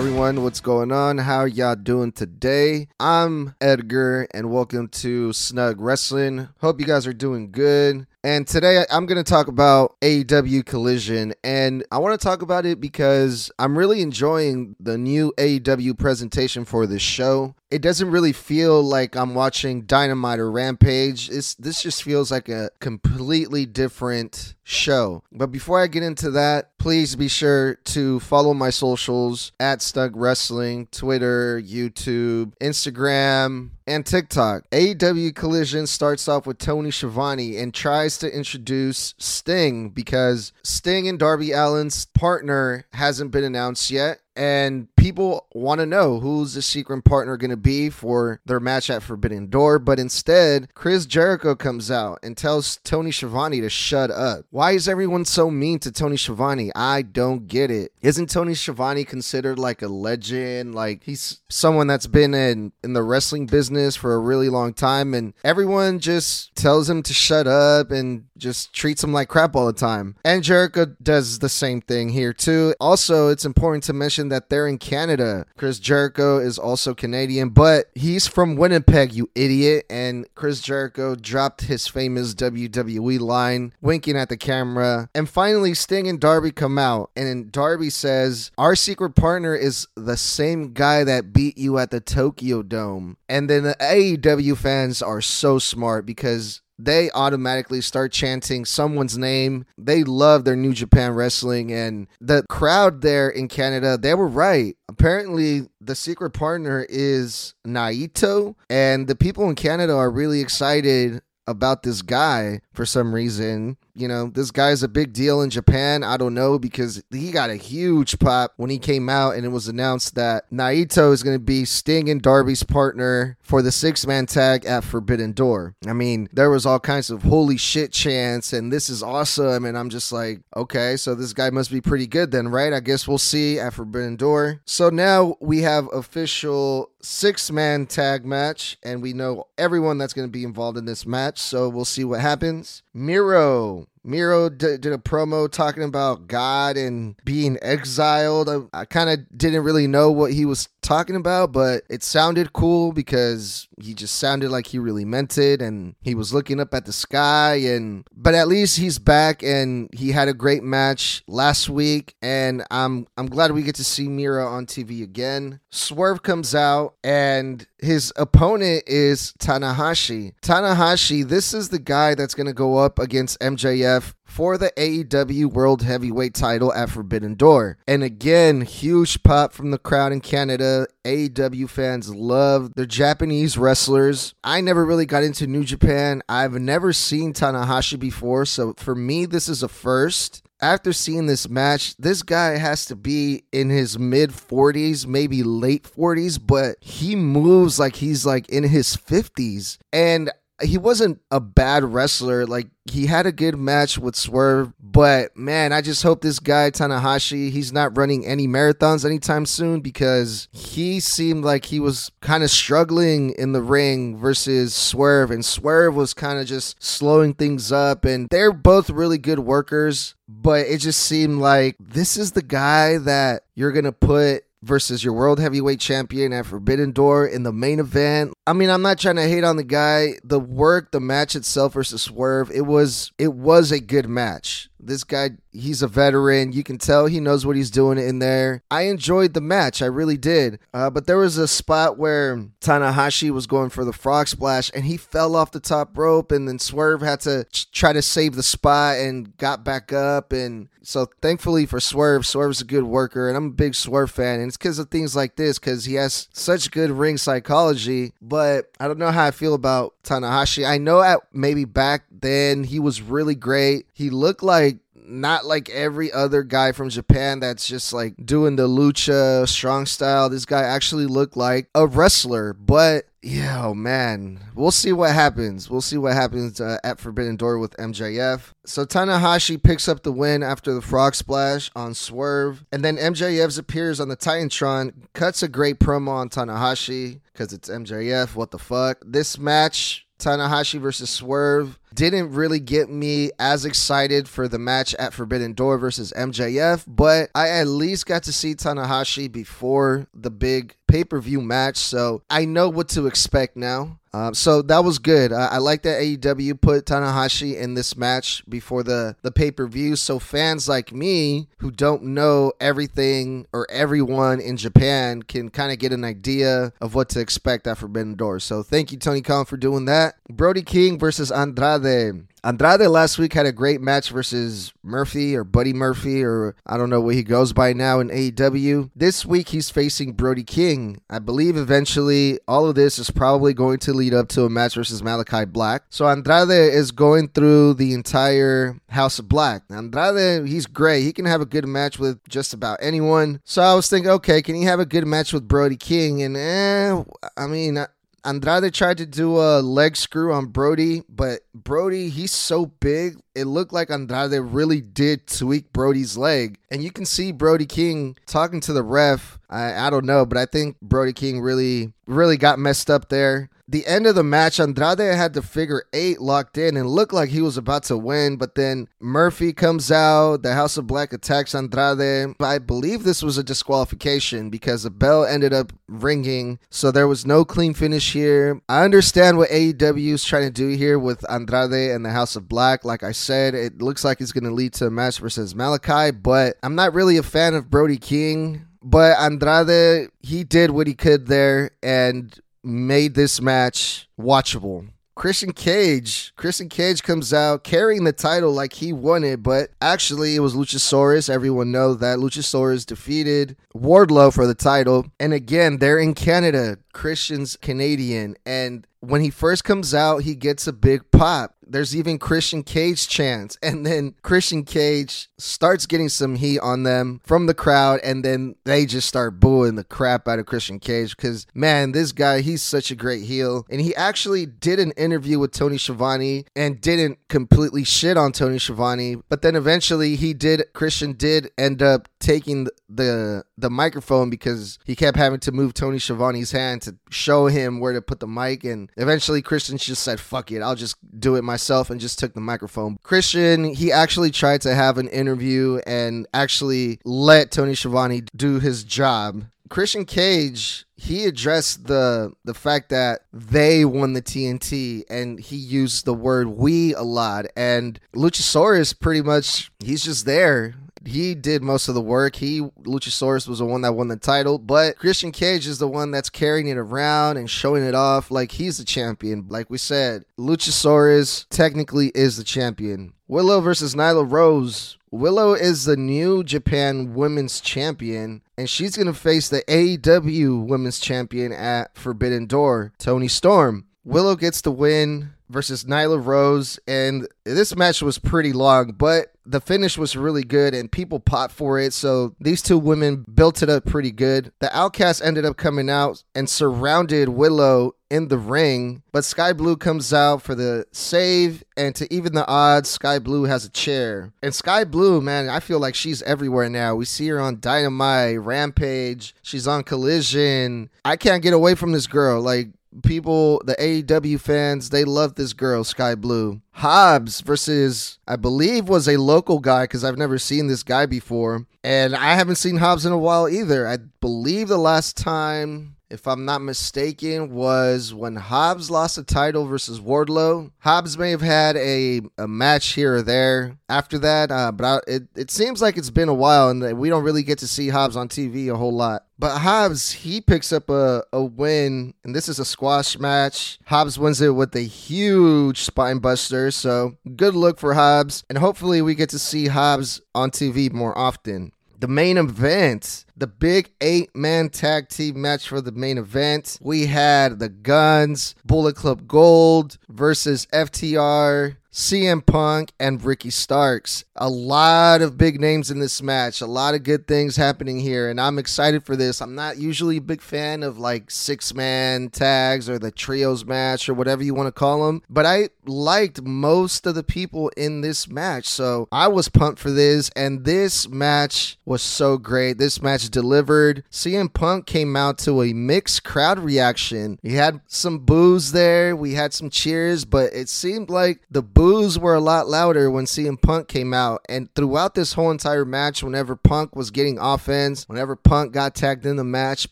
Everyone? What's going on? How y'all doing today? I'm Edgar, and welcome to Snug Wrestling. Hope you guys are doing good. And today I'm going to talk about AEW Collision. And I want to talk about it because I'm really enjoying the new AEW presentation for this show. It doesn't really feel like I'm watching Dynamite or Rampage. It's, this just feels like a completely different show. But before I get into that, please be sure to follow my socials at Snug Wrestling, Twitter, YouTube, Instagram, and TikTok. AEW Collision starts off with Tony Schiavone and tries to introduce Sting because Sting and Darby Allin's partner hasn't been announced yet and people want to know who's the secret partner going to be for their match at Forbidden Door. But instead, Chris Jericho comes out and tells Tony Schiavone to shut up. Why is everyone so mean to Tony Schiavone? I don't get it. Isn't Tony Schiavone considered like a legend? Like he's someone that's been in in the wrestling business for a really long time, and everyone just tells him to shut up and just treats him like crap all the time. And Jericho does the same thing here too. Also, it's important to mention that they're in Canada. Chris Jericho is also Canadian, but he's from Winnipeg, you idiot. And Chris Jericho dropped his famous WWE line, winking at the camera. And finally, Sting and Darby come out, and Darby says, Our secret partner is the same guy that beat you at the Tokyo Dome. And then the AEW fans are so smart because they automatically start chanting someone's name. They love their New Japan wrestling, and the crowd there in Canada, they were right. Apparently, the secret partner is Naito, and the people in Canada are really excited about this guy for some reason. You know, this guy's a big deal in Japan. I don't know because he got a huge pop when he came out and it was announced that Naito is going to be Sting and Darby's partner for the six man tag at Forbidden Door. I mean, there was all kinds of holy shit chants and this is awesome. And I'm just like, okay, so this guy must be pretty good then, right? I guess we'll see at Forbidden Door. So now we have official six man tag match and we know everyone that's going to be involved in this match. So we'll see what happens. Miro so Miro d- did a promo talking about God and being exiled. I, I kind of didn't really know what he was talking about, but it sounded cool because he just sounded like he really meant it and he was looking up at the sky and but at least he's back and he had a great match last week and I'm I'm glad we get to see Miro on TV again. Swerve comes out and his opponent is Tanahashi. Tanahashi, this is the guy that's going to go up against MJF for the AEW World Heavyweight title at Forbidden Door. And again, huge pop from the crowd in Canada. AEW fans love their Japanese wrestlers. I never really got into New Japan. I've never seen Tanahashi before, so for me, this is a first after seeing this match, this guy has to be in his mid 40s, maybe late 40s, but he moves like he's like in his 50s. And he wasn't a bad wrestler. Like he had a good match with Swerve, but man, I just hope this guy Tanahashi, he's not running any marathons anytime soon because he seemed like he was kind of struggling in the ring versus Swerve and Swerve was kind of just slowing things up and they're both really good workers, but it just seemed like this is the guy that you're going to put versus your world heavyweight champion at Forbidden Door in the main event. I mean, I'm not trying to hate on the guy. The work, the match itself versus Swerve, it was it was a good match. This guy, he's a veteran. You can tell he knows what he's doing in there. I enjoyed the match. I really did. Uh, but there was a spot where Tanahashi was going for the frog splash and he fell off the top rope, and then Swerve had to ch- try to save the spot and got back up. And so, thankfully for Swerve, Swerve's a good worker, and I'm a big Swerve fan. And it's because of things like this, because he has such good ring psychology. But I don't know how I feel about Tanahashi. I know at maybe back then he was really great. He looked like not like every other guy from Japan that's just like doing the lucha strong style. This guy actually looked like a wrestler, but yeah, oh man, we'll see what happens. We'll see what happens uh, at Forbidden Door with MJF. So Tanahashi picks up the win after the frog splash on Swerve, and then MJF appears on the Titantron, cuts a great promo on Tanahashi because it's MJF. What the fuck? This match Tanahashi versus Swerve. Didn't really get me as excited for the match at Forbidden Door versus MJF, but I at least got to see Tanahashi before the big pay per view match, so I know what to expect now. Um, so that was good. I, I like that AEW put Tanahashi in this match before the, the pay per view. So fans like me who don't know everything or everyone in Japan can kind of get an idea of what to expect at Forbidden Door. So thank you, Tony Khan, for doing that. Brody King versus Andrade. Andrade last week had a great match versus Murphy or Buddy Murphy, or I don't know what he goes by now in AEW. This week he's facing Brody King. I believe eventually all of this is probably going to lead up to a match versus Malachi Black. So Andrade is going through the entire House of Black. Andrade, he's great. He can have a good match with just about anyone. So I was thinking, okay, can he have a good match with Brody King? And eh, I mean, Andrade tried to do a leg screw on Brody, but Brody, he's so big, it looked like Andrade really did tweak Brody's leg. And you can see Brody King talking to the ref. I, I don't know, but I think Brody King really, really got messed up there the end of the match, Andrade had the figure eight locked in and looked like he was about to win, but then Murphy comes out. The House of Black attacks Andrade. I believe this was a disqualification because the bell ended up ringing, so there was no clean finish here. I understand what AEW is trying to do here with Andrade and the House of Black. Like I said, it looks like it's going to lead to a match versus Malachi, but I'm not really a fan of Brody King. But Andrade, he did what he could there, and made this match watchable. Christian Cage. Christian Cage comes out carrying the title like he won it, but actually it was Luchasaurus. Everyone knows that Luchasaurus defeated Wardlow for the title. And again, they're in Canada. Christian's Canadian. And when he first comes out, he gets a big pop. There's even Christian Cage chants. And then Christian Cage starts getting some heat on them from the crowd. And then they just start booing the crap out of Christian Cage because, man, this guy, he's such a great heel. And he actually did an interview with Tony Schiavone and didn't completely shit on Tony Schiavone. But then eventually he did, Christian did end up taking the the microphone because he kept having to move Tony Schiavone's hand to show him where to put the mic and eventually Christian just said fuck it I'll just do it myself and just took the microphone. Christian he actually tried to have an interview and actually let Tony Schiavone do his job. Christian Cage he addressed the the fact that they won the TNT and he used the word we a lot and Luchasaurus pretty much he's just there he did most of the work. He Luchasaurus was the one that won the title, but Christian Cage is the one that's carrying it around and showing it off like he's the champion. Like we said, Luchasaurus technically is the champion. Willow versus Nyla Rose. Willow is the new Japan Women's Champion, and she's going to face the AEW Women's Champion at Forbidden Door, Toni Storm. Willow gets the win versus Nyla Rose, and this match was pretty long, but the finish was really good and people popped for it. So these two women built it up pretty good. The Outcast ended up coming out and surrounded Willow in the ring, but Skye Blue comes out for the save, and to even the odds, Skye Blue has a chair. And Skye Blue, man, I feel like she's everywhere now. We see her on Dynamite, Rampage, she's on Collision. I can't get away from this girl. Like, people, the AEW fans, they love this girl, Skye Blue. Hobbs versus, I believe, was a local guy because I've never seen this guy before. And I haven't seen Hobbs in a while either. I believe the last time if I'm not mistaken, was when Hobbs lost the title versus Wardlow. Hobbs may have had a, a match here or there after that, uh, but I, it, it seems like it's been a while and we don't really get to see Hobbs on TV a whole lot. But Hobbs, he picks up a, a win, and this is a squash match. Hobbs wins it with a huge spine buster, so good look for Hobbs, and hopefully we get to see Hobbs on TV more often the main event, the big eight man tag team match for the main event. We had the Guns, Bullet Club Gold versus FTR, CM Punk and Ricky Starks. A lot of big names in this match, a lot of good things happening here, and I'm excited for this. I'm not usually a big fan of like six man tags or the trios match or whatever you want to call them, but I liked most of the people in this match, so I was pumped for this, and this match was so great. This match delivered. CM Punk came out to a mixed crowd reaction. He had some boos there, we had some cheers, but it seemed like the boos were a lot louder when CM Punk came out. And throughout this whole entire match, whenever Punk was getting offense, whenever Punk got tagged in the match,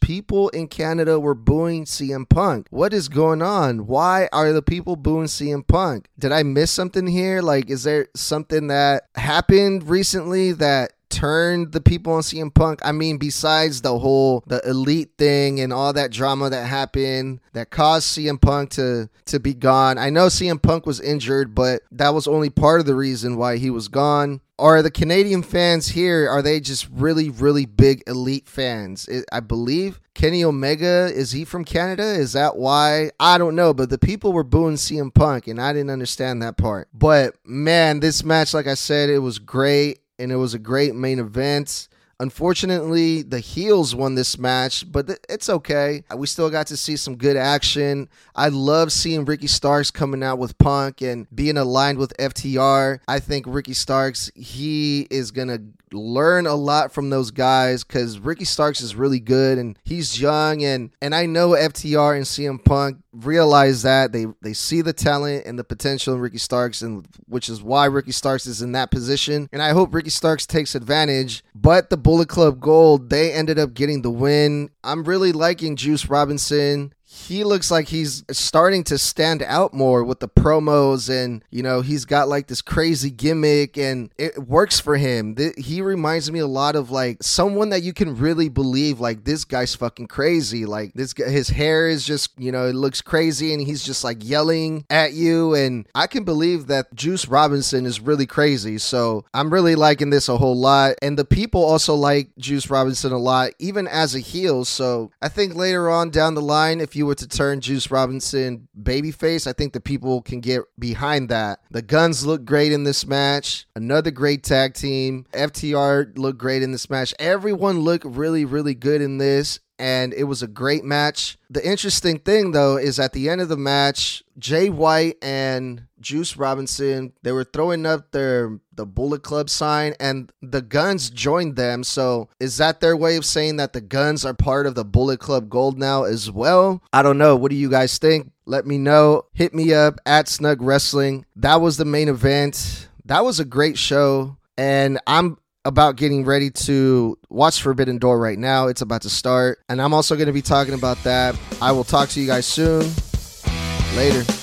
people in Canada were booing CM Punk. What is going on? Why are the people booing CM Punk? Did I miss something here? Like, is there something that happened recently that turned the people on CM Punk? I mean, besides the whole the elite thing and all that drama that happened that caused CM Punk to to be gone. I know CM Punk was injured, but that was only part of the reason why he was gone. Are the Canadian fans here? Are they just really, really big elite fans? I believe Kenny Omega is he from Canada? Is that why? I don't know, but the people were booing CM Punk, and I didn't understand that part. But man, this match, like I said, it was great and it was a great main event. Unfortunately, the heels won this match, but it's okay. We still got to see some good action. I love seeing Ricky Starks coming out with Punk and being aligned with FTR. I think Ricky Starks, he is going to learn a lot from those guys because Ricky Starks is really good and he's young and and I know FTR and CM Punk realize that they they see the talent and the potential in Ricky Starks and which is why Ricky Starks is in that position. And I hope Ricky Starks takes advantage. But the Bullet Club Gold they ended up getting the win. I'm really liking Juice Robinson he looks like he's starting to stand out more with the promos and you know he's got like this crazy gimmick and it works for him. He reminds me a lot of like someone that you can really believe like this guy's fucking crazy. Like this guy, his hair is just you know it looks crazy and he's just like yelling at you. And i can believe that juice robinson is really crazy. So i'm really liking this a whole lot. And the people also like juice robinson a lot even as a heel. So i think later on down the line if you were to turn Juice Robinson babyface, I think the people can get behind that. The Guns look great in this match. Another great tag team. FTR looked great in this match. Everyone looked really, really good in this and it was a great match. The interesting thing though is at the end of the match, Jay White and Juice Robinson, they were throwing up their the Bullet Club sign and the Guns joined them. So, is that their way of saying that the Guns are part of the Bullet Club Gold now as well? I don't know. What do you guys think? Let me know. Hit me up at Snug Wrestling. That was the main event. That was a great show and I'm about getting ready to watch Forbidden Door right now. It's about to start. And I'm also going to be talking about that. I will talk to you guys soon. Later.